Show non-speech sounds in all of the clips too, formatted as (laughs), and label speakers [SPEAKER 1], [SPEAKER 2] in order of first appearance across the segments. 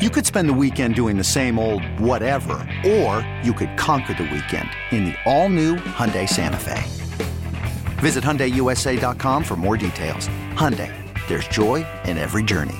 [SPEAKER 1] You could spend the weekend doing the same old whatever, or you could conquer the weekend in the all-new Hyundai Santa Fe. Visit HyundaiUSA.com for more details. Hyundai, there's joy in every journey.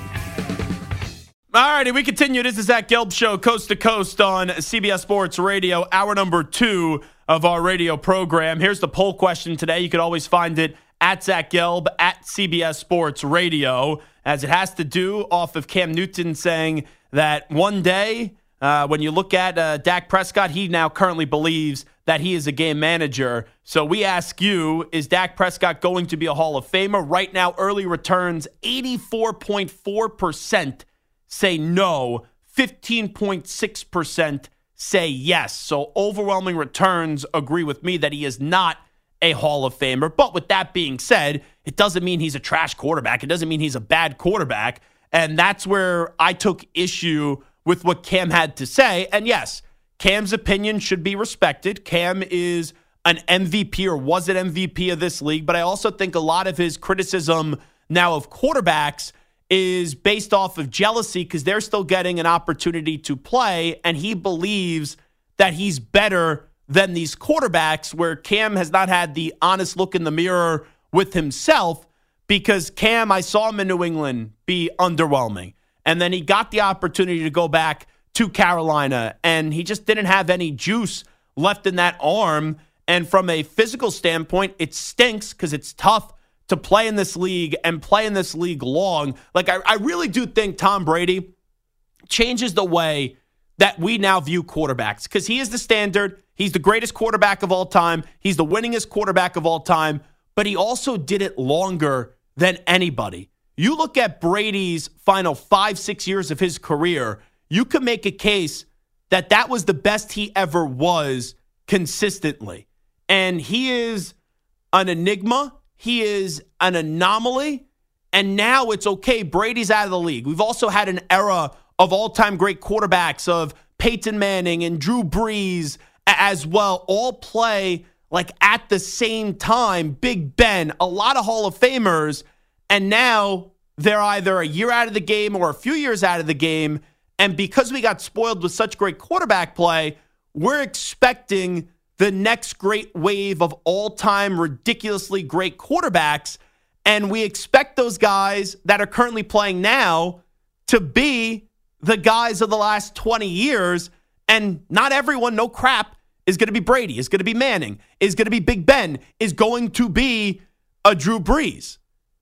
[SPEAKER 2] All righty, we continue. This is Zach Gelb Show, coast to coast on CBS Sports Radio, hour number two of our radio program. Here's the poll question today. You could always find it at Zach Gelb at CBS Sports Radio, as it has to do off of Cam Newton saying that one day, uh, when you look at uh, Dak Prescott, he now currently believes that he is a game manager. So we ask you, is Dak Prescott going to be a Hall of Famer? Right now, early returns 84.4% say no, 15.6% say yes. So overwhelming returns agree with me that he is not a Hall of Famer. But with that being said, it doesn't mean he's a trash quarterback. It doesn't mean he's a bad quarterback. And that's where I took issue with what Cam had to say. And yes, Cam's opinion should be respected. Cam is an MVP or was an MVP of this league, but I also think a lot of his criticism now of quarterbacks is based off of jealousy because they're still getting an opportunity to play, and he believes that he's better than these quarterbacks, where Cam has not had the honest look in the mirror with himself because Cam, I saw him in New England be underwhelming. And then he got the opportunity to go back to Carolina, and he just didn't have any juice left in that arm. And from a physical standpoint, it stinks because it's tough to play in this league and play in this league long. Like, I, I really do think Tom Brady changes the way that we now view quarterbacks because he is the standard. He's the greatest quarterback of all time. He's the winningest quarterback of all time, but he also did it longer than anybody. You look at Brady's final five, six years of his career, you could make a case that that was the best he ever was consistently. And he is an enigma, he is an anomaly. And now it's okay. Brady's out of the league. We've also had an era of all time great quarterbacks of Peyton Manning and Drew Brees as well, all play like at the same time. Big Ben, a lot of Hall of Famers. And now they're either a year out of the game or a few years out of the game. And because we got spoiled with such great quarterback play, we're expecting the next great wave of all time ridiculously great quarterbacks. And we expect those guys that are currently playing now to be the guys of the last 20 years. And not everyone, no crap, is going to be Brady, is going to be Manning, is going to be Big Ben, is going to be a Drew Brees.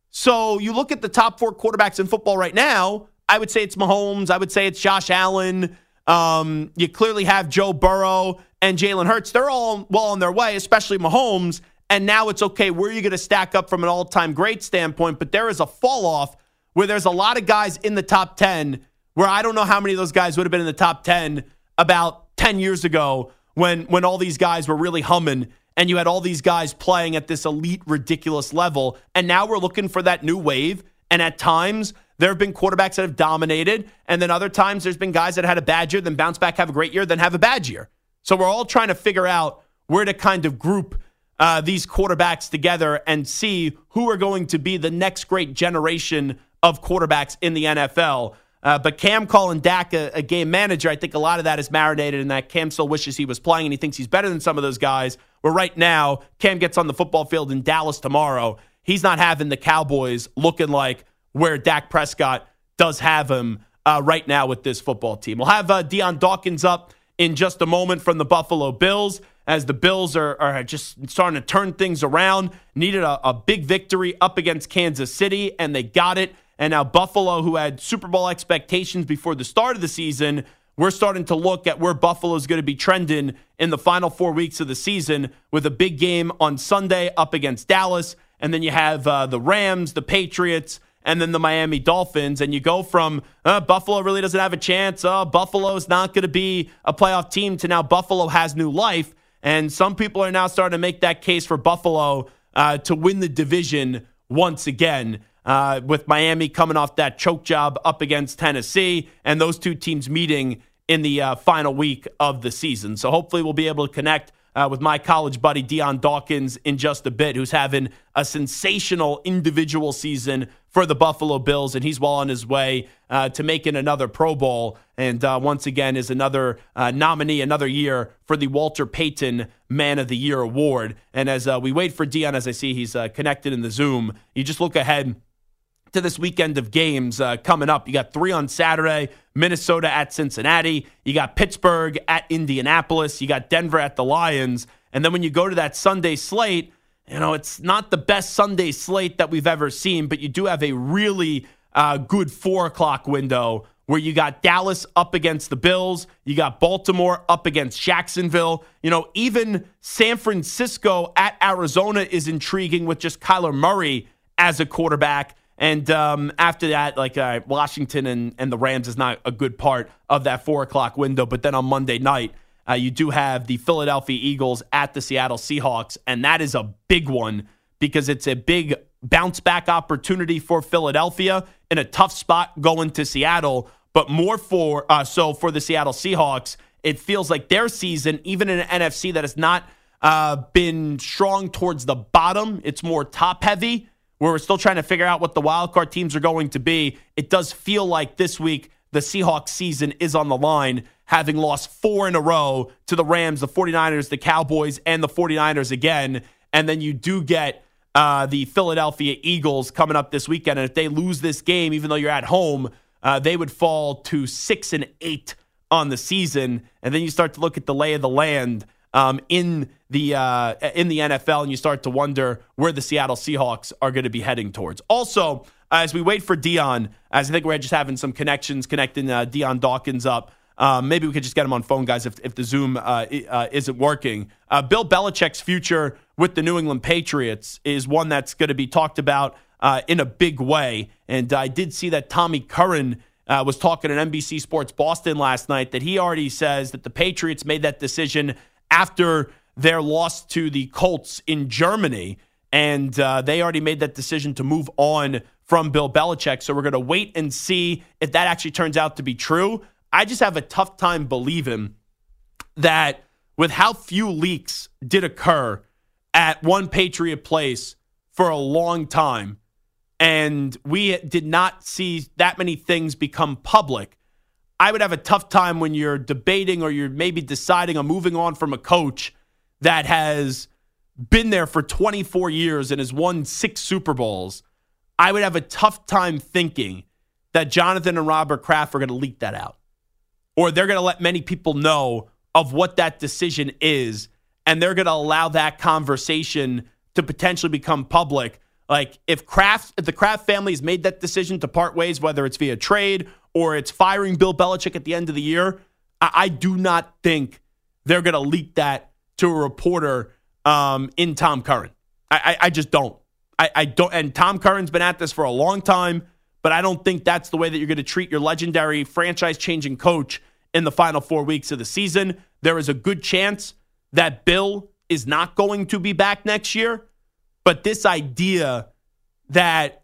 [SPEAKER 2] So you look at the top four quarterbacks in football right now, I would say it's Mahomes. I would say it's Josh Allen. Um, you clearly have Joe Burrow and Jalen Hurts. They're all well on their way, especially Mahomes. And now it's okay, where are you going to stack up from an all time great standpoint? But there is a fall off where there's a lot of guys in the top 10 where I don't know how many of those guys would have been in the top 10 about 10 years ago when, when all these guys were really humming and you had all these guys playing at this elite, ridiculous level. And now we're looking for that new wave. And at times, there have been quarterbacks that have dominated. And then other times, there's been guys that had a bad year, then bounce back, have a great year, then have a bad year. So we're all trying to figure out where to kind of group uh, these quarterbacks together and see who are going to be the next great generation of quarterbacks in the NFL. Uh, but Cam calling Dak a, a, game manager, I think a lot of that is marinated in that Cam still wishes he was playing and he thinks he's better than some of those guys. Where right now, Cam gets on the football field in Dallas tomorrow. He's not having the Cowboys looking like where Dak Prescott does have him uh, right now with this football team. We'll have uh, Dion Dawkins up in just a moment from the Buffalo Bills as the Bills are, are just starting to turn things around. Needed a, a big victory up against Kansas City, and they got it. And now Buffalo, who had Super Bowl expectations before the start of the season, we're starting to look at where Buffalo is going to be trending in the final four weeks of the season with a big game on Sunday up against Dallas. And then you have uh, the Rams, the Patriots, and then the Miami Dolphins. And you go from uh, Buffalo really doesn't have a chance. Uh, Buffalo's not going to be a playoff team to now Buffalo has new life. And some people are now starting to make that case for Buffalo uh, to win the division once again. Uh, with Miami coming off that choke job up against Tennessee, and those two teams meeting in the uh, final week of the season. So hopefully we'll be able to connect uh, with my college buddy Dion Dawkins in just a bit, who's having a sensational individual season for the Buffalo Bills, and he's well on his way uh, to making another Pro Bowl. And uh, once again, is another uh, nominee, another year for the Walter Payton Man of the Year award. And as uh, we wait for Dion, as I see he's uh, connected in the Zoom, you just look ahead to this weekend of games uh, coming up. You got three on Saturday Minnesota at Cincinnati. You got Pittsburgh at Indianapolis. You got Denver at the Lions. And then when you go to that Sunday slate, you know, it's not the best Sunday slate that we've ever seen, but you do have a really uh, good four o'clock window where you got Dallas up against the Bills, you got Baltimore up against Jacksonville. You know, even San Francisco at Arizona is intriguing with just Kyler Murray as a quarterback. And um, after that, like uh, Washington and, and the Rams is not a good part of that four o'clock window. But then on Monday night, uh, you do have the Philadelphia Eagles at the Seattle Seahawks. And that is a big one because it's a big bounce back opportunity for Philadelphia in a tough spot going to Seattle. But more for uh, so for the Seattle Seahawks, it feels like their season, even in an NFC that has not uh, been strong towards the bottom, it's more top heavy where we're still trying to figure out what the wild card teams are going to be, it does feel like this week the Seahawks season is on the line, having lost four in a row to the Rams, the 49ers, the Cowboys, and the 49ers again. And then you do get uh, the Philadelphia Eagles coming up this weekend. And if they lose this game, even though you're at home, uh, they would fall to six and eight on the season. And then you start to look at the lay of the land um, in the uh, in the NFL, and you start to wonder where the Seattle Seahawks are going to be heading towards. Also, as we wait for Dion, as I think we're just having some connections connecting uh, Dion Dawkins up. Um, maybe we could just get him on phone, guys, if, if the Zoom uh, uh, isn't working. Uh, Bill Belichick's future with the New England Patriots is one that's going to be talked about uh, in a big way. And I did see that Tommy Curran uh, was talking at NBC Sports Boston last night that he already says that the Patriots made that decision after their loss to the Colts in Germany. And uh, they already made that decision to move on from Bill Belichick. So we're going to wait and see if that actually turns out to be true. I just have a tough time believing that with how few leaks did occur at one Patriot place for a long time, and we did not see that many things become public, I would have a tough time when you're debating or you're maybe deciding on moving on from a coach that has been there for 24 years and has won six Super Bowls. I would have a tough time thinking that Jonathan and Robert Kraft are going to leak that out. Or they're going to let many people know of what that decision is. And they're going to allow that conversation to potentially become public. Like if Kraft, if the Kraft family has made that decision to part ways, whether it's via trade or it's firing Bill Belichick at the end of the year, I, I do not think they're going to leak that to a reporter um, in Tom Curran. I, I, I just don't. I, I don't. And Tom Curran's been at this for a long time, but I don't think that's the way that you're going to treat your legendary franchise-changing coach in the final four weeks of the season. There is a good chance that Bill is not going to be back next year, but this idea that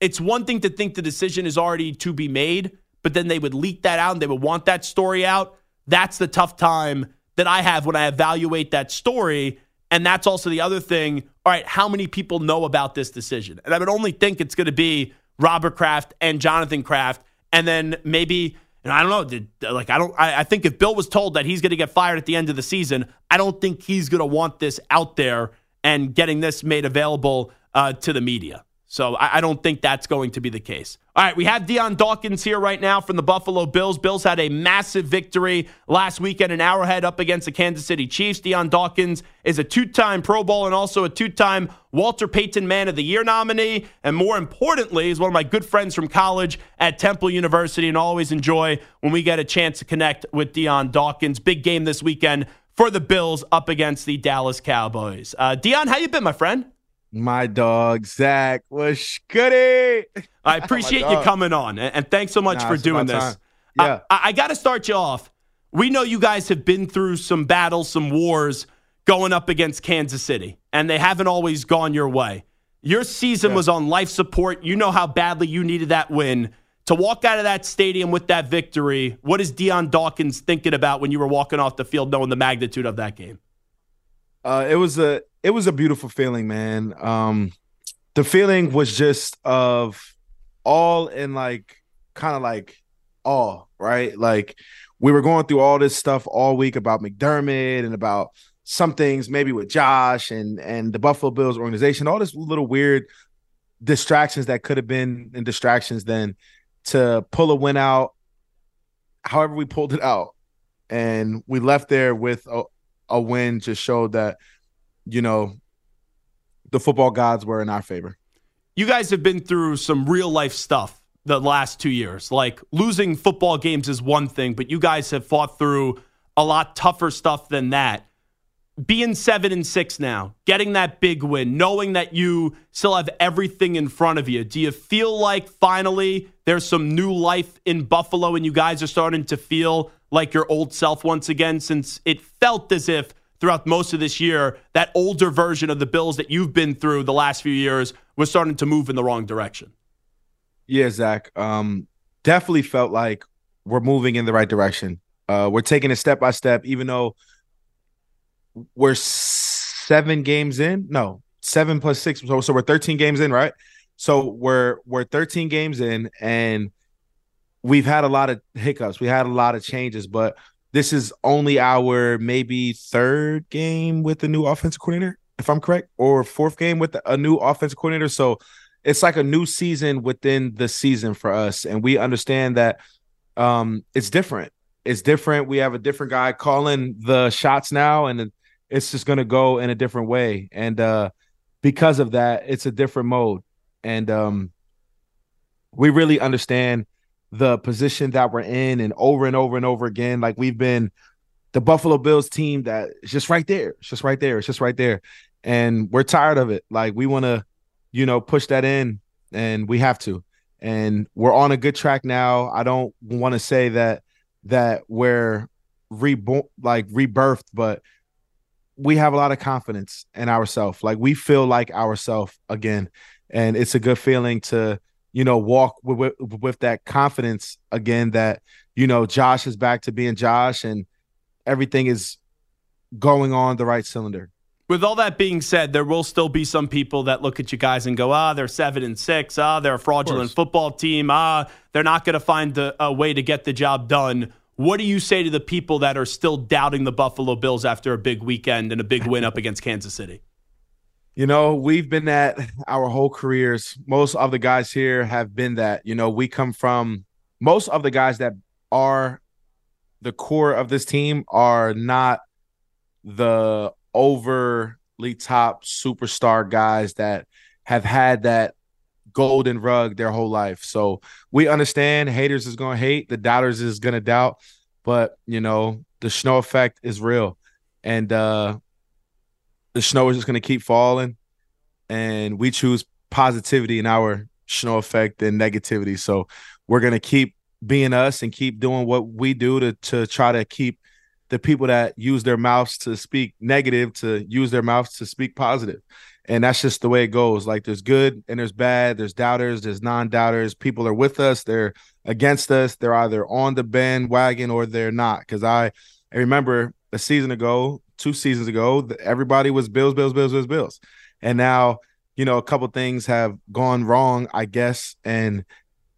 [SPEAKER 2] it's one thing to think the decision is already to be made, but then they would leak that out and they would want that story out. That's the tough time that I have when I evaluate that story. And that's also the other thing. All right, how many people know about this decision? And I would only think it's going to be Robert Kraft and Jonathan Kraft. And then maybe, and I don't know, like, I don't, I, I think if Bill was told that he's going to get fired at the end of the season, I don't think he's going to want this out there and getting this made available uh, to the media. So I, I, don't think that's going to be the case. All right, we have Dion Dawkins here right now from the Buffalo Bills. Bills had a massive victory last weekend in Arrowhead up against the Kansas City Chiefs. Dion Dawkins is a two time Pro Bowl and also a two time Walter Payton Man of the Year nominee. And more importantly, is one of my good friends from college at Temple University and always enjoy when we get a chance to connect with Dion Dawkins. Big game this weekend for the Bills up against the Dallas Cowboys. Uh, Dion, how you been, my friend?
[SPEAKER 3] My dog Zach was goody. (laughs)
[SPEAKER 2] I appreciate you coming on, and, thanks so much
[SPEAKER 3] Nah,
[SPEAKER 2] for doing this.
[SPEAKER 3] time. Yeah.
[SPEAKER 2] I, I got to start you off. We know you guys have been through some battles, some wars going up against Kansas City, and they haven't always gone your way. Your season
[SPEAKER 3] Yeah.
[SPEAKER 2] was on life support. You know how badly you needed that win. To walk out of that stadium with that victory, what is Dion Dawkins thinking about when you were walking off the field knowing the magnitude of that game?
[SPEAKER 3] Uh, it was a it was a beautiful feeling, man. Um, the feeling was just of all in like kind of like awe, right? Like we were going through all this stuff all week about McDermott and about some things maybe with Josh and and the Buffalo Bills organization, all this little weird distractions that could have been and distractions then to pull a win out however we pulled it out and we left there with a, a win just showed that you know the football gods were in our favor
[SPEAKER 2] you guys have been through some real life stuff the last two years. Like losing football games is one thing, but you guys have fought through a lot tougher stuff than that. Being seven and six now, getting that big win, knowing that you still have everything in front of you, do you feel like finally there's some new life in Buffalo and you guys are starting to feel like your old self once again? Since it felt as if throughout most of this year, that older version of the Bills that you've been through the last few years was starting to move in the wrong direction.
[SPEAKER 3] yeah zach um definitely felt like we're moving in the right direction uh we're taking it step by step even though we're seven games in no seven plus six so, so we're 13 games in right so we're we're 13 games in and we've had a lot of hiccups. We had a lot of changes but this is only our maybe third game with the new offensive coordinator if i'm correct or fourth game with a new offensive coordinator. So it's like a new season within the season for us and we understand that um it's different. It's different. We have a different guy calling the shots now and it's just going to go in a different way. And uh because of that it's a different mode. And um we really understand the position that we're in and over and over and over again. Like we've been the Buffalo Bills team that is just right there it's just right there it's just right there. And we're tired of it. Like we want to you know push that in and we have to. And we're on a good track now. I don't want to say that that we're reborn like rebirthed but we have a lot of confidence in ourselves like we feel like ourselves again. And it's a good feeling to you know walk with, with with that confidence again that you know josh is back to being josh and everything is going on the right cylinder
[SPEAKER 2] With all that being said, there will still be some people that look at you guys and go, ah, they're seven and six. Ah, they're a fraudulent football team. Ah, they're not going to find a, a way to get the job done. What do you say to the people that are still doubting the Buffalo Bills after a big weekend and a big win up (laughs) against Kansas City?
[SPEAKER 3] You know, we've been that our whole careers. Most of the guys here have been that. You know, we come from most of the guys that are the core of this team are not the overly top superstar guys that have had that golden rug their whole life. So we understand haters is going to hate, the doubters is going to doubt, but you know, the snow effect is real. And uh the snow is just going to keep falling and we choose positivity in our snow effect and negativity. So we're going to keep being us and keep doing what we do to to try to keep the people that use their mouths to speak negative to use their mouths to speak. And that's just the way it goes. Like there's good and there's bad, there's doubters, there's non-doubters. People are with us, they're against us, they're either on the bandwagon or they're not. Cuz I I remember a season ago, two seasons ago, everybody was Bills, Bills, Bills, Bills, Bills. And now, you know, a couple things have gone wrong, I guess, and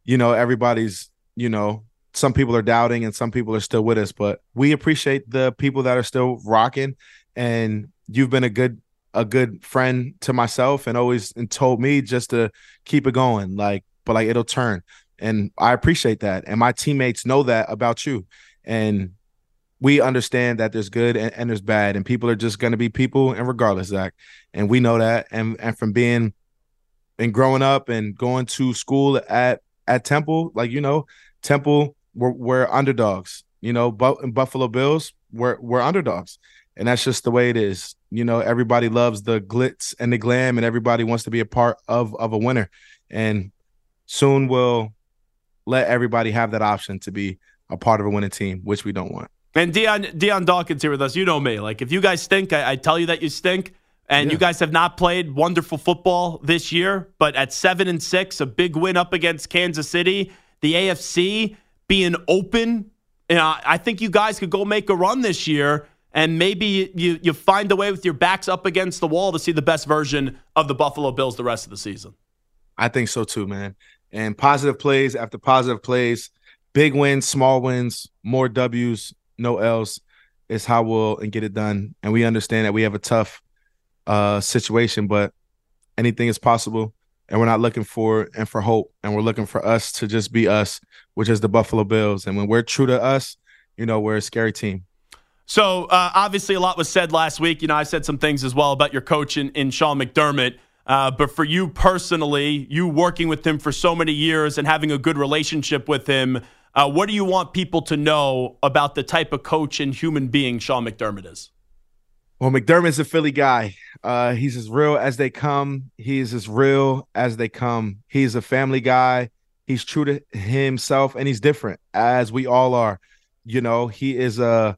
[SPEAKER 3] you know, everybody's, you know, some people are doubting and some people are still with us, but we appreciate the people that are still rocking. And you've been a good a good friend to myself and always and told me just to keep it going like but like it'll turn. And I appreciate that. And my teammates know that about you. And we understand that there's good and, and there's bad and people are just going to be people and regardless Zach and we know that and and from being and growing up and going to school at at Temple like you know Temple we're, we're underdogs you know but Buffalo Bills we're we're underdogs and that's just the way it is. You know, everybody loves the glitz and the glam, and everybody wants to be a part of of a winner. And soon we'll let everybody have that option to be a part of a winning team, which we don't want.
[SPEAKER 2] And Dion Dion Dawkins here with us. You know me. Like if you guys stink, I, I tell you that you stink. And yeah. you guys have not played wonderful football this year, but at seven and six, a big win up against Kansas City, the AFC being open. You know, I think you guys could go make a run this year and maybe you you find a way with your backs up against the wall to see the best version of the Buffalo Bills the rest of the season.
[SPEAKER 3] I think so too, man. And positive plays after positive plays, big wins, small wins, more W's, no L's is how we'll and get it done. And we understand that we have a tough uh situation, but anything is possible. And we're not looking for and for hope. And we're looking for us to just be us, which is the Buffalo Bills. And when we're true to us, you know, we're a scary team.
[SPEAKER 2] So uh, obviously, a lot was said last week. You know, I said some things as well about your coach in, in Sean McDermott. Uh, but for you personally, you working with him for so many years and having a good relationship with him, uh, what do you want people to know about the type of coach and human being Sean McDermott is?
[SPEAKER 3] Well, McDermott's a Philly guy. Uh, he's as real as they come. He's as real as they come. He's a family guy. He's true to himself, and he's different, as we all are. You know, he is a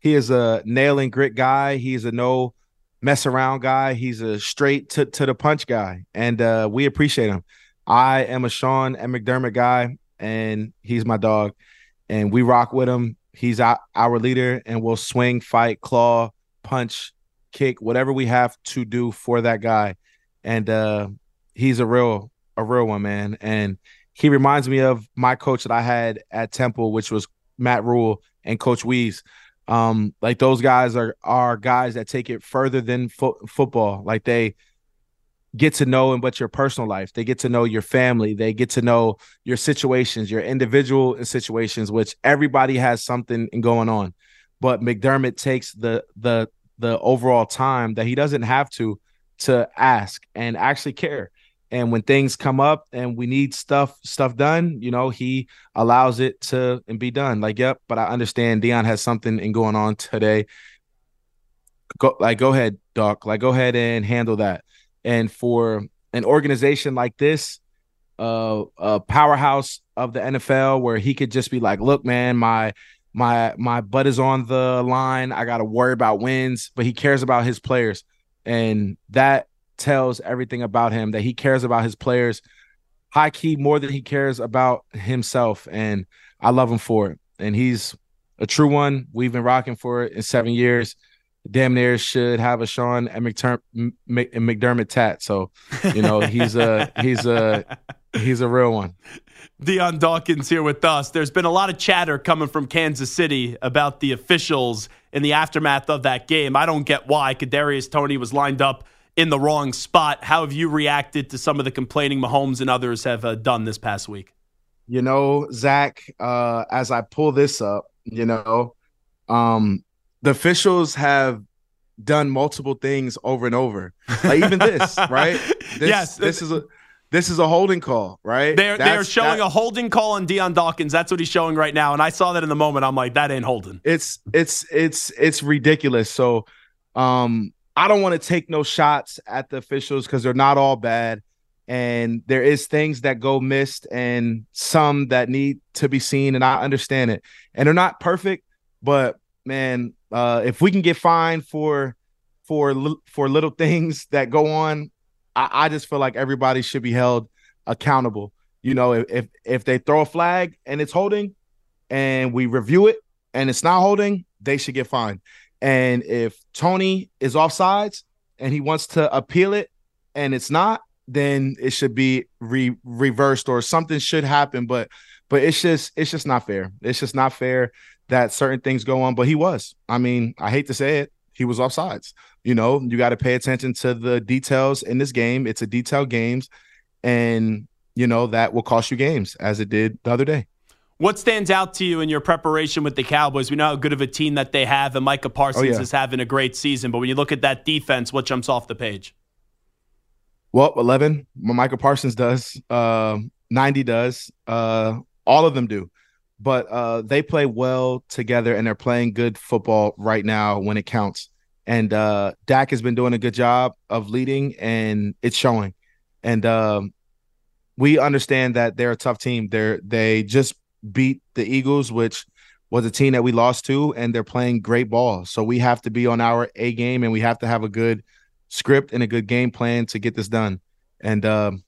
[SPEAKER 3] he is a nail and grit guy. He's a no mess around guy. He's a straight to, to the punch guy. And uh, we appreciate him. I am a Sean and McDermott guy, and he's my dog. And we rock with him. He's our, our leader, and we'll swing, fight, claw, punch, kick, whatever we have to do for that guy. And uh, he's a real, a real one, man. And he reminds me of my coach that I had at Temple, which was Matt Rhule and Coach Wees. Um, like those guys are are guys that take it further than fo- football. Like they get to know and but your personal life. They get to know your family. They get to know your situations, your individual situations, which everybody has something going on. But McDermott takes the the the overall time that he doesn't have to to ask and actually care and when things come up and we need stuff stuff done you know he allows it to and be done like yep but i understand dion has something in going on today go like go ahead doc like go ahead and handle that and for an organization like this uh a powerhouse of the nfl where he could just be like look man my my my butt is on the line i gotta worry about wins but he cares about his players and that tells everything about him that he cares about his players high key more than he cares about himself. And I love him for it. And he's a true one. We've been rocking for it in seven years. Damn near should have a Sean and McTerm- McDermott tat. So, you know, he's a he's a he's a real one.
[SPEAKER 2] Dion Dawkins here with us. There's been a lot of chatter coming from Kansas City about the officials in the aftermath of that game. I don't get why. Kadarius Toney was lined up in the wrong spot. How have you reacted to some of the complaining Mahomes and others have uh, done this past week?
[SPEAKER 3] You know, Zach, uh, as I pull this up, you know, um, the officials have done multiple things over and over. Like even this, (laughs) right? This,
[SPEAKER 2] yes,
[SPEAKER 3] this is a this is a holding call, right?
[SPEAKER 2] They're they're showing that, a holding call on Dion Dawkins. That's what he's showing right now, and I saw that in the moment. I'm like, that ain't holding.
[SPEAKER 3] It's it's it's it's ridiculous. So, um, I don't want to take no shots at the officials because they're not all bad. And there is things that go missed and some that need to be seen. And I understand it. And they're not perfect, but man, uh, if we can get fined for for for little things that go on, I, I just feel like everybody should be held accountable. You know, if if they throw a flag and it's holding, and we review it and it's not holding, they should get fined. And if Toney is offsides and he wants to appeal it and it's not, then it should be re- reversed or something should happen. But but it's just it's just not fair. It's just not fair that certain things go on. But he was. I mean, I hate to say it, he was offsides. You know, you got to pay attention to the details in this game. It's a detailed games, and you know that will cost you games, as it did the other day.
[SPEAKER 2] What stands out to you in your preparation with the Cowboys? We know how good of a team that they have, and Micah Parsons oh, yeah. is having a great season. But when you look at that defense, what jumps off the page?
[SPEAKER 3] Well, 11, Micah Parsons does. Uh, 90 does. Uh, all of them do. But uh, they play well together and they're playing good football right now when it counts. And uh, Dak has been doing a good job of leading, and it's showing. And um, we understand that they're a tough team. They're they just beat the Eagles, which was a team that we lost to, and they're playing great ball. So we have to be on our A game, and we have to have a good script and a good game plan to get this done. And um,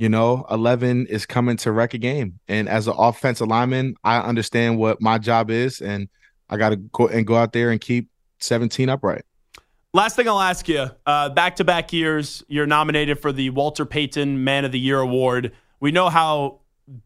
[SPEAKER 3] you know, 11 is coming to wreck a game. And as an offensive lineman, I understand what my job is, and I got to go and go out there and keep 17 upright.
[SPEAKER 2] Last thing I'll ask you back to back years, you're nominated for the Walter Payton Man of the Year Award. We know how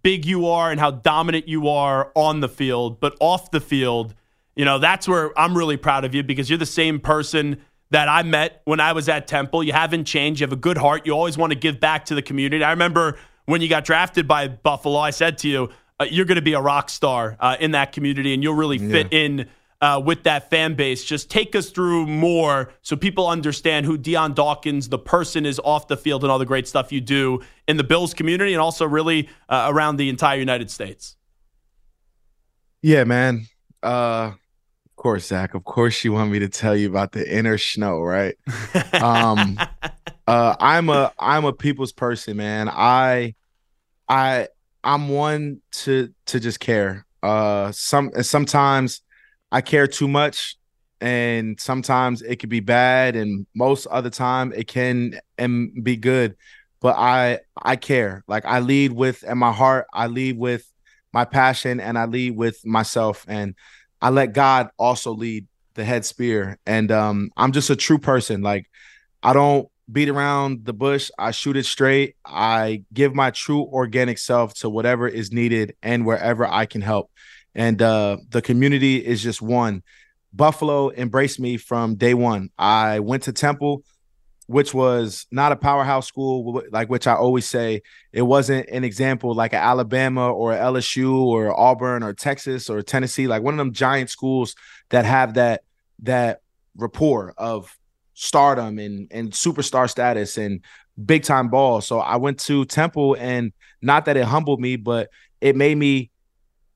[SPEAKER 2] big you are and how dominant you are on the field, but off the field, you know, that's where I'm really proud of you because you're the same person that I met when I was at Temple. You haven't changed. You have a good heart. You always want to give back to the community. I remember when you got drafted by Buffalo, I said to you, uh, you're going to be a rock star uh, in that community and you'll really fit yeah. in uh, with that fan base. Just take us through more so people understand who Dion Dawkins, the person, is off the field and all the great stuff you do in the Bills community and also really uh, around the entire United States.
[SPEAKER 3] Yeah, man. Of course, Zach. Of course, you want me to tell you about the inner snow, right? um, (laughs) uh, I'm a I'm a people's person, man. I I I'm one to to just care. Uh, some sometimes I care too much, and sometimes it can be bad, and most other time it can and be good. But I I care. Like I lead with in my heart. I lead with my passion, and I lead with myself and I let God also lead the head spear. And um, I'm just a true person. Like I don't beat around the bush. I shoot it straight. I give my true organic self to whatever is needed and wherever I can help. And uh, the community is just one. Buffalo embraced me from day one. I went to Temple which was not a powerhouse school, like which I always say, it wasn't an example like Alabama or LSU or Auburn or Texas or Tennessee, like one of them giant schools that have that that rapport of stardom and and superstar status and big time ball. So I went to Temple and not that it humbled me, but it made me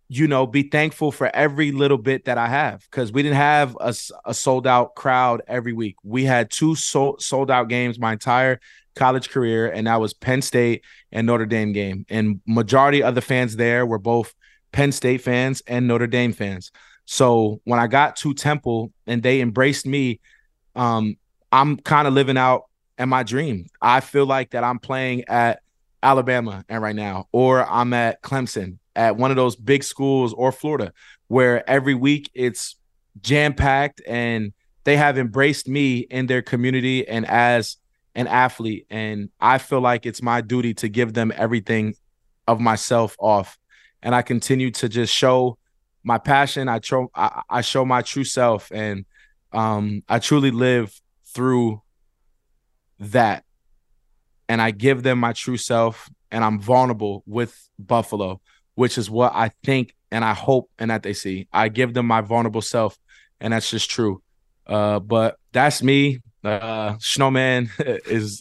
[SPEAKER 3] you know, be thankful for every little bit that I have because we didn't have a, a, sold out crowd every week. We had two sold, sold out games my entire college career, and that was Penn State and Notre Dame game. And majority of the fans there were both Penn State fans and Notre Dame fans. So when I got to Temple and they embraced me, um, I'm kind of living out in my dream. I feel like that I'm playing at Alabama and right now, or I'm at Clemson at one of those big schools or Florida, where every week it's jam packed and they have embraced me in their community and as an athlete. And I feel like it's my duty to give them everything of myself off. And I continue to just show my passion. I, tro- I, I show my true self and um, I truly live through that. And I give them my true self and I'm vulnerable with Buffalo which is what I think and I hope and that they see. I give them my vulnerable self, and that's just true. Uh, but that's me. Uh, Snowman (laughs) is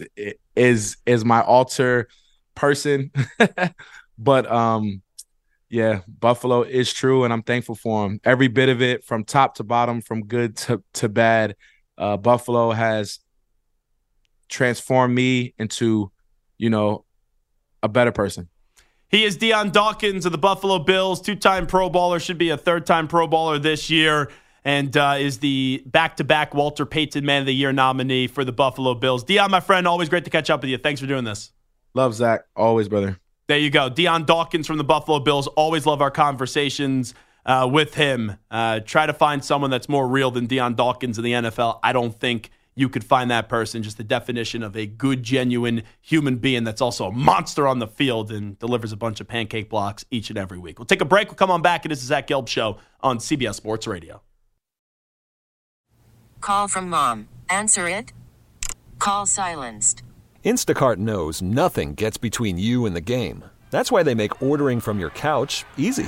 [SPEAKER 3] is is my alter person, (laughs) but um, yeah, Buffalo is true, and I'm thankful for him. Every bit of it, from top to bottom, from good to to bad. Uh, Buffalo has transformed me into, you know, a better person.
[SPEAKER 2] He is Dion Dawkins of the Buffalo Bills, two time Pro Bowler, should be a third time Pro Bowler this year, and uh, is the back to back Walter Payton Man of the Year nominee for the Buffalo Bills. Dion, my friend, always great to catch up with you. Thanks for doing this.
[SPEAKER 3] Love Zach. Always, brother.
[SPEAKER 2] There you go. Dion Dawkins from the Buffalo Bills. Always love our conversations uh, with him. Uh, try to find someone that's more real than Dion Dawkins in the NFL. I don't think you could find that person just the definition of a good, genuine human being that's also a monster on the field and delivers a bunch of pancake blocks each and every week. We'll take a break. We'll come on back. It is the Zach Gelb Show on CBS Sports Radio.
[SPEAKER 4] Call from mom. Answer it. Call silenced.
[SPEAKER 5] Instacart knows nothing gets between you and the game. That's why they make ordering from your couch easy.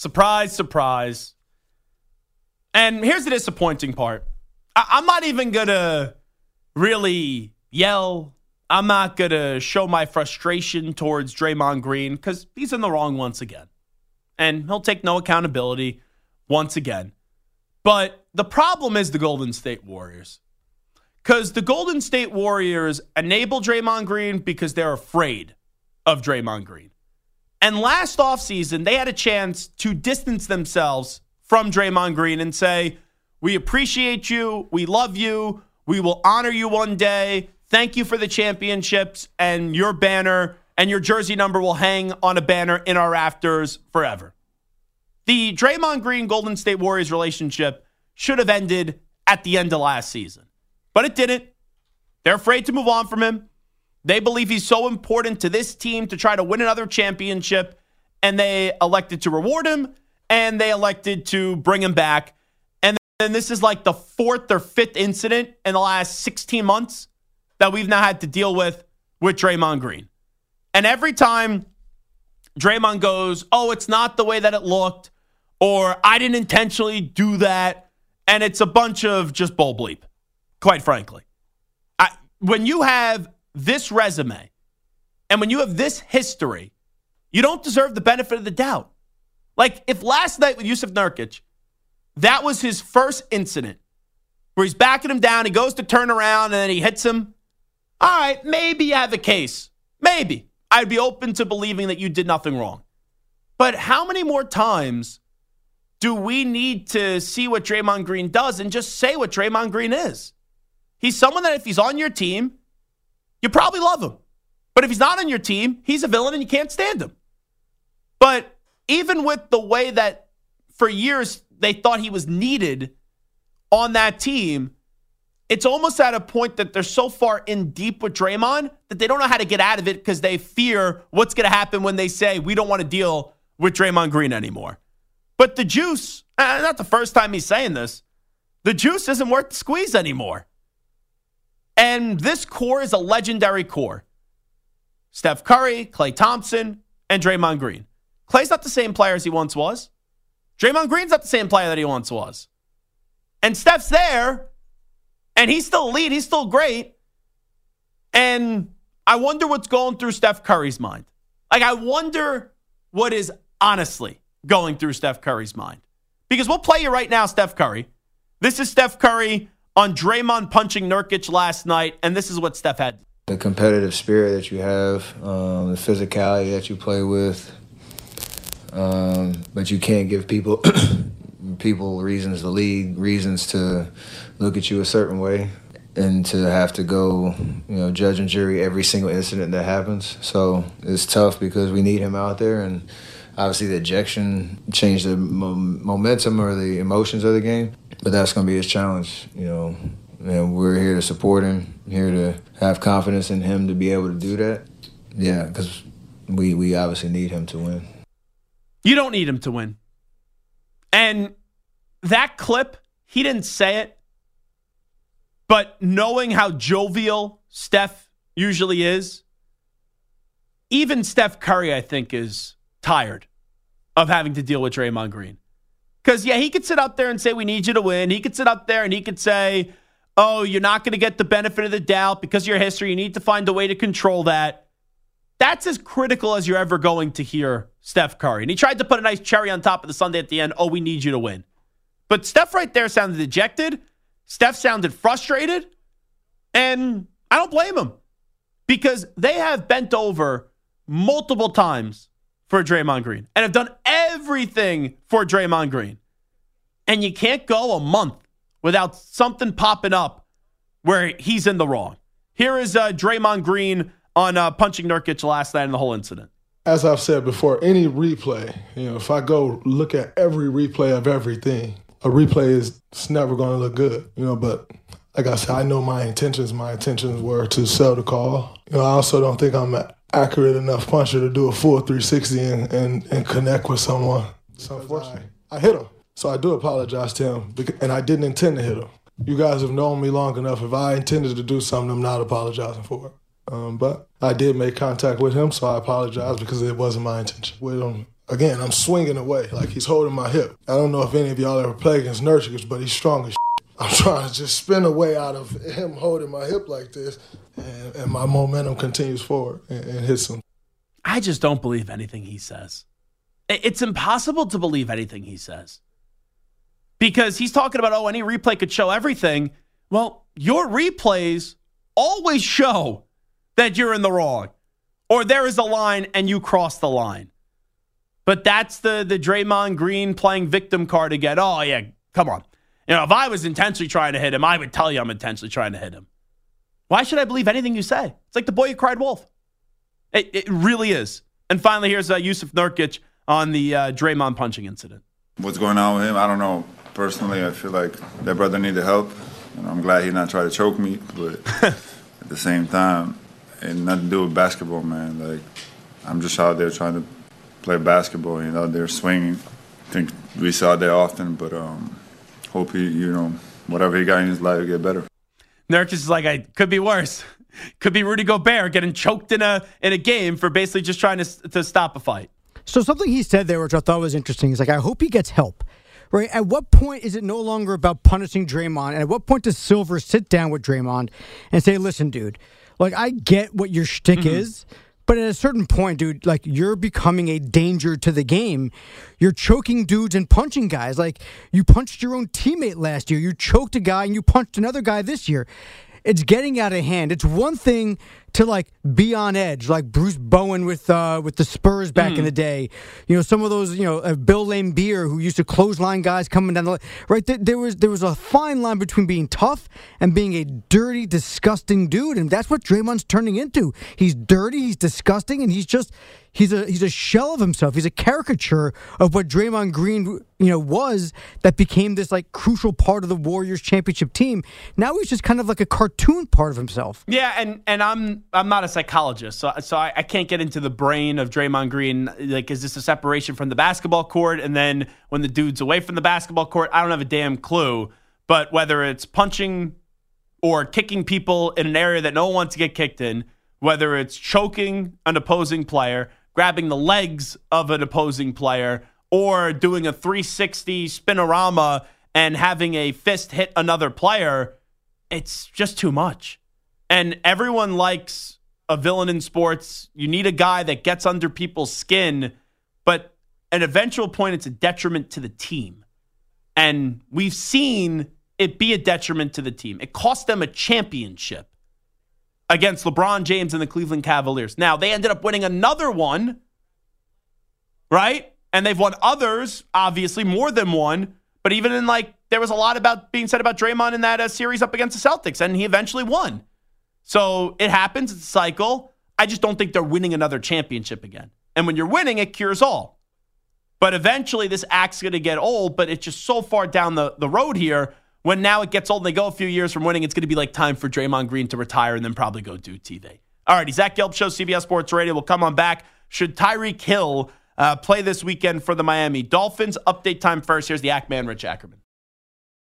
[SPEAKER 2] Surprise, surprise. And here's the disappointing part I- I'm not even going to really yell. I'm not going to show my frustration towards Draymond Green because he's in the wrong once again. And he'll take no accountability once again. But the problem is the Golden State Warriors. Because the Golden State Warriors enable Draymond Green because they're afraid of Draymond Green. And last offseason, they had a chance to distance themselves from Draymond Green and say, We appreciate you. We love you. We will honor you one day. Thank you for the championships. And your banner and your jersey number will hang on a banner in our rafters forever. The Draymond Green Golden State Warriors relationship should have ended at the end of last season, but it didn't. They're afraid to move on from him. They believe he's so important to this team to try to win another championship, and they elected to reward him and they elected to bring him back. And then this is like the fourth or fifth incident in the last 16 months that we've now had to deal with with Draymond Green. And every time Draymond goes, Oh, it's not the way that it looked, or I didn't intentionally do that. And it's a bunch of just bull bleep, quite frankly. I, when you have this resume and when you have this history, you don't deserve the benefit of the doubt. Like if last night with Jusuf Nurkic, that was his first incident where he's backing him down, he goes to turn around and then he hits him. All right, maybe you have a case. Maybe. I'd be open to believing that you did nothing wrong. But how many more times do we need to see what Draymond Green does and just say what Draymond Green is? He's someone that if he's on your team, you probably love him. But if he's not on your team, he's a villain and you can't stand him. But even with the way that for years they thought he was needed on that team, it's almost at a point that they're so far in deep with Draymond that they don't know how to get out of it because they fear what's going to happen when they say, we don't want to deal with Draymond Green anymore. But the juice, uh, not the first time he's saying this, the juice isn't worth the squeeze anymore. And this core is a legendary core Steph Curry, Klay Thompson, and Draymond Green. Klay's not the same player as he once was. Draymond Green's not the same player that he once was. And Steph's there, and he's still elite. He's still great. And I wonder what's going through Steph Curry's mind. Like, I wonder what is honestly going through Steph Curry's mind. Because we'll play you right now, Steph Curry. This is Steph Curry on Draymond punching Nurkic last night, and this is what Steph had.
[SPEAKER 6] The competitive spirit that you have, um, the physicality that you play with, um, but you can't give people (coughs) people reasons to lead, reasons to look at you a certain way. and to have to go, you know, judge and jury every single incident that happens. So it's tough because we need him out there, and obviously the ejection changed the momentum or the emotions of the game. But that's going to be his challenge, you know. And we're here to support him, here to have confidence in him to be able to do that. Yeah, because we we obviously need him to win.
[SPEAKER 2] You don't need him to win. And that clip, he didn't say it, but knowing how jovial Steph usually is, even Steph Curry, I think, is tired of having to deal with Draymond Green. Because, yeah, he could sit up there and say, We need you to win. He could sit up there and he could say, Oh, you're not going to get the benefit of the doubt because of your history. You need to find a way to control that. That's as critical as you're ever going to hear Steph Curry. And he tried to put a nice cherry on top of the Sunday at the end. Oh, we need you to win. But Steph right there sounded dejected. Steph sounded frustrated. And I don't blame him because they have bent over multiple times for Draymond Green and have done everything for Draymond Green. And you can't go a month without something popping up where he's in the wrong. Here is uh, Draymond Green on uh, punching Nurkic last night in the whole incident.
[SPEAKER 7] As I've said before, any replay, you know, if I go look at every replay of everything, a replay is it's never going to look good, you know. But like I said, I know my intentions. My intentions were to sell the call. You know, I also don't think I'm accurate enough puncher to do a full 360 and, and, and connect with someone. I, I hit him. So I do apologize to him, and I didn't intend to hit him. You guys have known me long enough. If I intended to do something, I'm not apologizing for it. Um, but I did make contact with him, so I apologize because it wasn't my intention. With him, again, I'm swinging away like he's holding my hip. I don't know if any of y'all ever played against Nurkic, but he's strong as. I'm trying to just spin away out of him holding my hip like this, and, and my momentum continues forward and, and hits him.
[SPEAKER 2] I just don't believe anything he says. It's impossible to believe anything he says because he's talking about, oh, any replay could show everything. Well, your replays always show that you're in the wrong or there is a line and you cross the line. But that's the the Draymond Green playing victim card again. Oh yeah, come on. You know, if I was intentionally trying to hit him, I would tell you I'm intentionally trying to hit him. Why should I believe anything you say? It's like the boy who cried wolf. It, it really is. And finally, here's uh, Jusuf Nurkic on the uh, Draymond punching incident.
[SPEAKER 8] What's going on with him? I don't know. Personally, I feel like that brother needed help. And I'm glad he not try to choke me, but (laughs) at the same time, it nothing to do with basketball, man. Like I'm just out there trying to play basketball. You know, they're swinging. I think we saw that often, but um, hope he, you know, whatever he got in his life, get better.
[SPEAKER 2] Nurkic is like, I could be worse. (laughs) Could be Rudy Gobert getting choked in a in a game for basically just trying to to stop a fight.
[SPEAKER 9] So something he said there, which I thought was interesting, is like, I hope he gets help. Right? At what point is it no longer about punishing Draymond? And at what point does Silver sit down with Draymond and say, "Listen, dude, like I get what your shtick mm-hmm. is." But at a certain point, dude, like you're becoming a danger to the game. You're choking dudes and punching guys. Like you punched your own teammate last year. You choked a guy and you punched another guy this year. It's getting out of hand. It's one thing to like be on edge, like Bruce Bowen with uh, with the Spurs back mm. in the day. You know, some of those, you know, uh, Bill Laimbeer who used to clothesline guys coming down the line. right. There, there, was there was a fine line between being tough and being a dirty, disgusting dude, and that's what Draymond's turning into. He's dirty, he's disgusting, and he's just he's a he's a shell of himself. He's a caricature of what Draymond Green you know was that became this like crucial part of the Warriors championship team. Now he's just kind of like a cartoon part of himself.
[SPEAKER 2] Yeah, and and I'm I'm not a psychologist, so so I, I can't get into the brain of Draymond Green. Like, is this a separation from the basketball court, and then when the dude's away from the basketball court, I don't have a damn clue. But whether it's punching or kicking people in an area that no one wants to get kicked in, whether it's choking an opposing player grabbing the legs of an opposing player or doing a 360 spinorama and having a fist hit another player, it's just too much. And everyone likes a villain in sports. You need a guy that gets under people's skin, but at eventual point, it's a detriment to the team. And we've seen it be a detriment to the team. It cost them a championship against LeBron James and the Cleveland Cavaliers. Now, they ended up winning another one, right? And they've won others, obviously, more than one. But even in like there was a lot about being said about Draymond in that uh, series up against the Celtics, and he eventually won. So it happens. It's a cycle. I just don't think they're winning another championship again. And when you're winning, it cures all. But eventually, this act's going to get old, but it's just so far down the, the road here. When now it gets old and they go a few years from winning, it's going to be like time for Draymond Green to retire and then probably go do TV. All righty, Zach Gelb Show, CBS Sports Radio will come on back. Should Tyreek Hill uh, play this weekend for the Miami Dolphins? Update time first. Here's the Act Man, Rich Ackerman.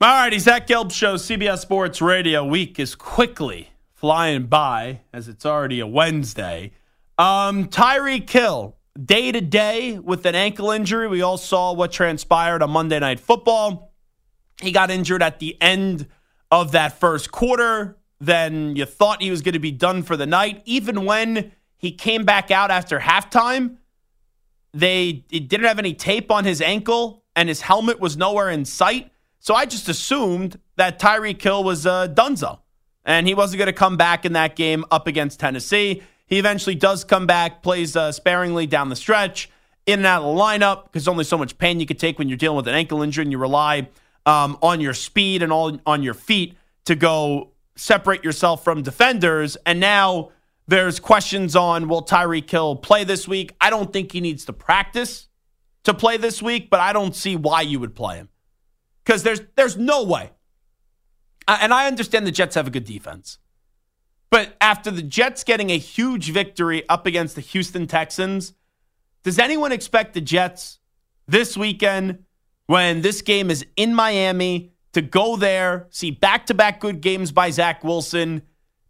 [SPEAKER 2] All righty, Zach Gelb Show, CBS Sports Radio. Week is quickly flying by as it's already a Wednesday. Um, Tyreek Hill, day to day with an ankle injury. We all saw what transpired on Monday Night Football. He got injured at the end of that first quarter. Then you thought he was going to be done for the night. Even when he came back out after halftime, they didn't have any tape on his ankle and his helmet was nowhere in sight. So I just assumed that Tyreek Hill was uh, Dunzo, and he wasn't going to come back in that game up against Tennessee. He eventually does come back, plays uh, sparingly down the stretch, in and out of the lineup because only so much pain you could take when you're dealing with an ankle injury and you rely um, on your speed and all on your feet to go separate yourself from defenders. And now there's questions on will Tyreek Hill play this week? I don't think he needs to practice to play this week, but I don't see why you would play him because there's there's no way. And I understand the Jets have a good defense. But after the Jets getting a huge victory up against the Houston Texans, does anyone expect the Jets this weekend when this game is in Miami to go there, see back-to-back good games by Zach Wilson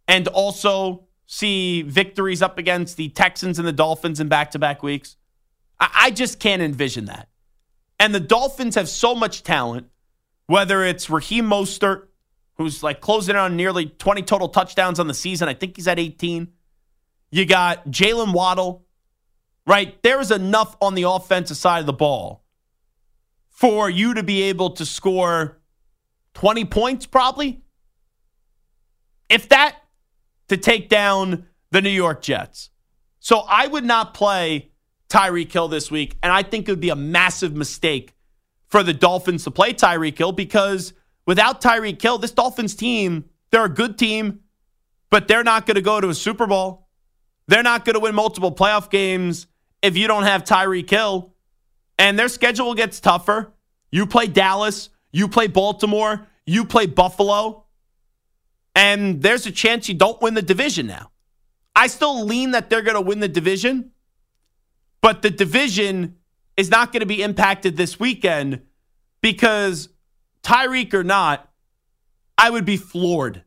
[SPEAKER 2] and also see victories up against the Texans and the Dolphins in back-to-back weeks? I just can't envision that. And the Dolphins have so much talent whether it's Raheem Mostert, who's like closing in on nearly 20 total touchdowns on the season. I think he's at 18. You got Jalen Waddle, right? There is enough on the offensive side of the ball for you to be able to score 20 points, probably. If that, to take down the New York Jets. So I would not play Tyreek Hill this week, and I think it would be a massive mistake for the Dolphins to play Tyreek Hill because without Tyreek Hill, this Dolphins team, they're a good team, but they're not going to go to a Super Bowl. They're not going to win multiple playoff games if you don't have Tyreek Hill. And their schedule gets tougher. You play Dallas, you play Baltimore, you play Buffalo, and there's a chance you don't win the division now. I still lean that they're going to win the division, but the division is not going to be impacted this weekend because Tyreek or not, I would be floored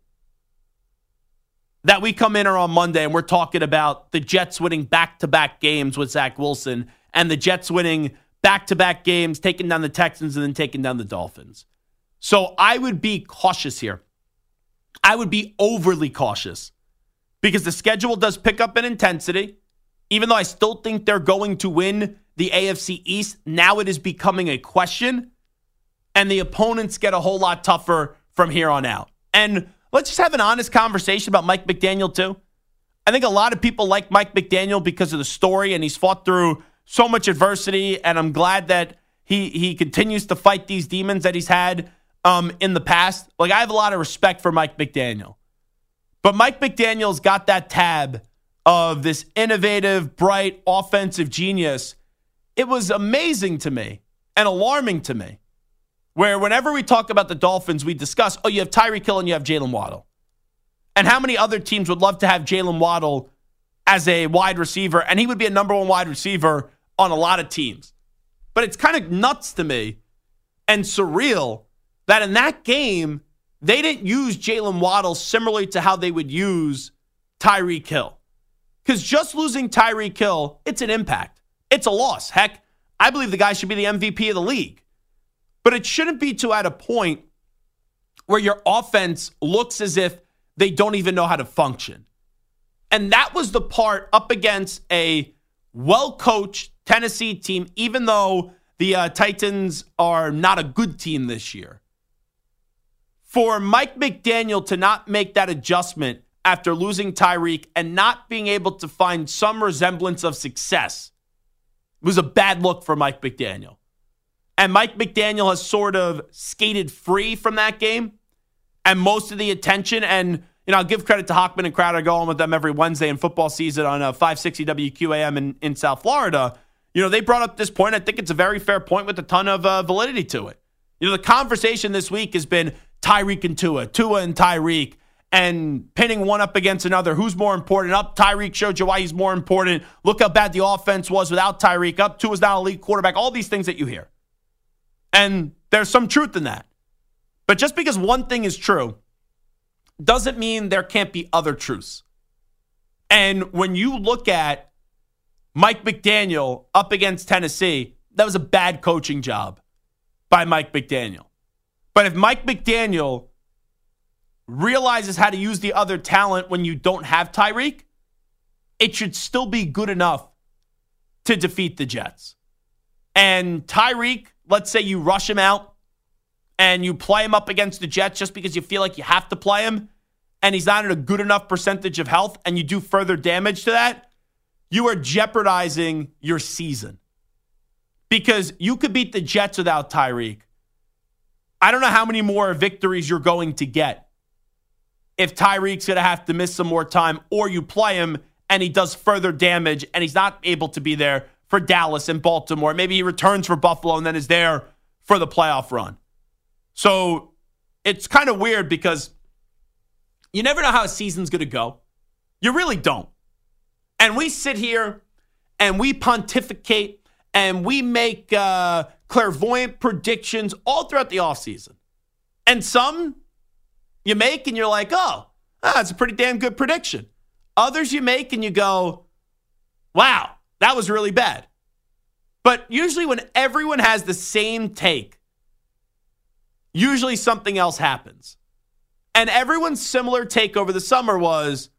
[SPEAKER 2] that we come in here on Monday and we're talking about the Jets winning back to back games with Zach Wilson and the Jets winning back to back games, taking down the Texans and then taking down the Dolphins. So I would be cautious here. I would be overly cautious because the schedule does pick up in intensity, even though I still think they're going to win the AFC East. Now it is becoming a question, and the opponents get a whole lot tougher from here on out. And let's just have an honest conversation about Mike McDaniel, too. I think a lot of people like Mike McDaniel because of the story, and he's fought through so much adversity, and I'm glad that he he continues to fight these demons that he's had um, in the past. Like I have a lot of respect for Mike McDaniel, but Mike McDaniel's got that tab of this innovative, bright, offensive genius it was amazing to me and alarming to me where whenever we talk about the Dolphins, we discuss, oh, you have Tyreek Hill and you have Jalen Waddle. And how many other teams would love to have Jalen Waddle as a wide receiver? And he would be a number one wide receiver on a lot of teams. But it's kind of nuts to me and surreal that in that game, they didn't use Jalen Waddle similarly to how they would use Tyreek Hill. Because just losing Tyreek Hill, it's an impact. It's a loss. Heck, I believe the guy should be the MVP of the league. But it shouldn't be to at a point where your offense looks as if they don't even know how to function. And that was the part up against a well coached Tennessee team, even though the uh, Titans are not a good team this year. For Mike McDaniel to not make that adjustment after losing Tyreek and not being able to find some resemblance of success was a bad look for Mike McDaniel. And Mike McDaniel has sort of skated free from that game and most of the attention. And, you know, I'll give credit to Hochman and Crowder. going with them every Wednesday in football season on a uh, 560 WQAM in, in South Florida. You know, they brought up this point. I think it's a very fair point with a ton of uh, validity to it. You know, the conversation this week has been Tyreek and Tua, Tua and Tyreek and pinning one up against another. Who's more important? Up, Tyreek showed you why he's more important. Look how bad the offense was without Tyreek. Up, Tua is now a league quarterback. All these things that you hear. And there's some truth in that. But just because one thing is true doesn't mean there can't be other truths. And when you look at Mike McDaniel up against Tennessee, that was a bad coaching job by Mike McDaniel. But if Mike McDaniel realizes how to use the other talent when you don't have Tyreek, it should still be good enough to defeat the Jets. And Tyreek, let's say you rush him out and you play him up against the Jets just because you feel like you have to play him and he's not at a good enough percentage of health and you do further damage to that, you are jeopardizing your season. Because you could beat the Jets without Tyreek. I don't know how many more victories you're going to get if Tyreek's going to have to miss some more time or you play him and he does further damage and he's not able to be there for Dallas and Baltimore. Maybe he returns for Buffalo and then is there for the playoff run. So it's kind of weird because you never know how a season's going to go. You really don't. And we sit here and we pontificate and we make uh, clairvoyant predictions all throughout the offseason. And some you make and you're like, oh, ah, that's a pretty damn good prediction. Others you make and you go, wow, that was really bad. But usually, when everyone has the same take, usually something else happens. And everyone's similar take over the summer was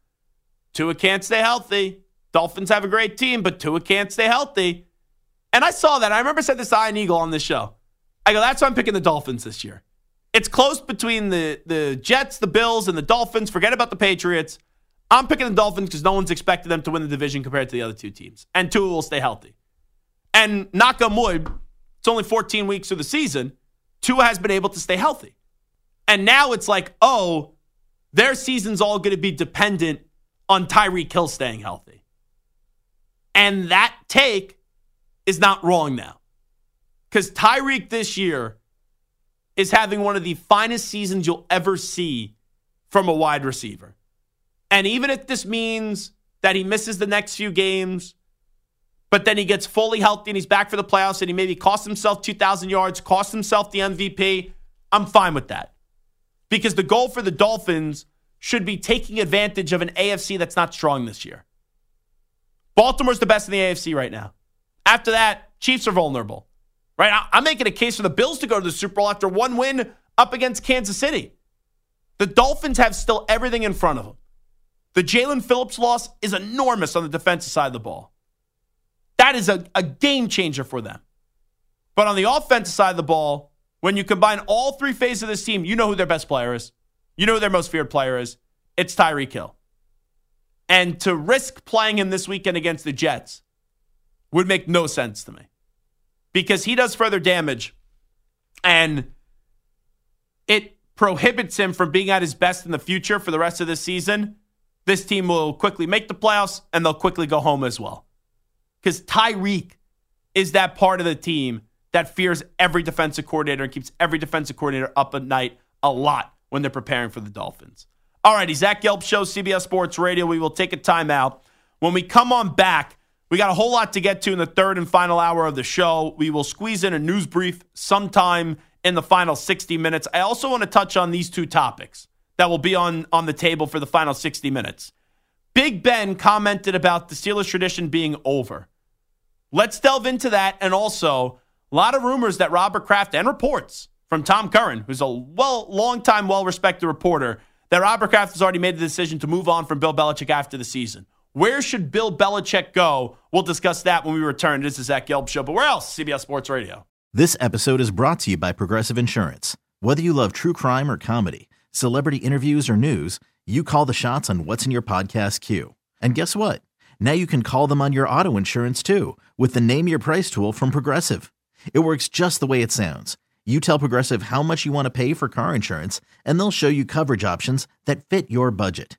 [SPEAKER 2] Tua can't stay healthy. Dolphins have a great team, but Tua can't stay healthy. And I saw that. I remember said this to Ian Eagle on this show. I go, that's why I'm picking the Dolphins this year. It's close between the, the Jets, the Bills, and the Dolphins. Forget about the Patriots. I'm picking the Dolphins because no one's expected them to win the division compared to the other two teams. And Tua will stay healthy. And wood, it's only 14 weeks of the season. Tua has been able to stay healthy. And now it's like, oh, their season's all going to be dependent on Tyreek Hill staying healthy. And that take is not wrong now. Because Tyreek this year is having one of the finest seasons you'll ever see from a wide receiver. And even if this means that he misses the next few games, but then he gets fully healthy and he's back for the playoffs and he maybe costs himself 2,000 yards, costs himself the MVP, I'm fine with that. Because the goal for the Dolphins should be taking advantage of an AFC that's not strong this year. Baltimore's the best in the AFC right now. After that, Chiefs are vulnerable right? I'm making a case for the Bills to go to the Super Bowl after one win up against Kansas City. The Dolphins have still everything in front of them. The Jaelan Phillips loss is enormous on the defensive side of the ball. That is a, a game changer for them. But on the offensive side of the ball, when you combine all three phases of this team, you know who their best player is. You know who their most feared player is. It's Tyreek Hill. And to risk playing him this weekend against the Jets would make no sense to me because he does further damage and it prohibits him from being at his best in the future for the rest of the season. This team will quickly make the playoffs and they'll quickly go home as well. Because Tyreek is that part of the team that fears every defensive coordinator and keeps every defensive coordinator up at night a lot when they're preparing for the Dolphins. All righty, Zach Gelb Show, CBS Sports Radio. We will take a timeout. When we come on back, we got a whole lot to get to in the third and final hour of the show. We will squeeze in a news brief sometime in the final 60 minutes. I also want to touch on these two topics that will be on, on the table for the final 60 minutes. Big Ben commented about the Steelers tradition being over. Let's delve into that. And also, a lot of rumors that Robert Kraft and reports from Tom Curran, who's a well, long-time, well-respected reporter, that Robert Kraft has already made the decision to move on from Bill Belichick after the season. Where should Bill Belichick go? We'll discuss that when we return. This is Zach Gelb Show. But where else? CBS Sports Radio.
[SPEAKER 10] This episode is brought to you by Progressive Insurance. Whether you love true crime or comedy, celebrity interviews or news, you call the shots on what's in your podcast queue. And guess what? Now you can call them on your auto insurance too with the Name Your Price tool from Progressive. It works just the way it sounds. You tell Progressive how much you want to pay for car insurance, and they'll show you coverage options that fit your budget.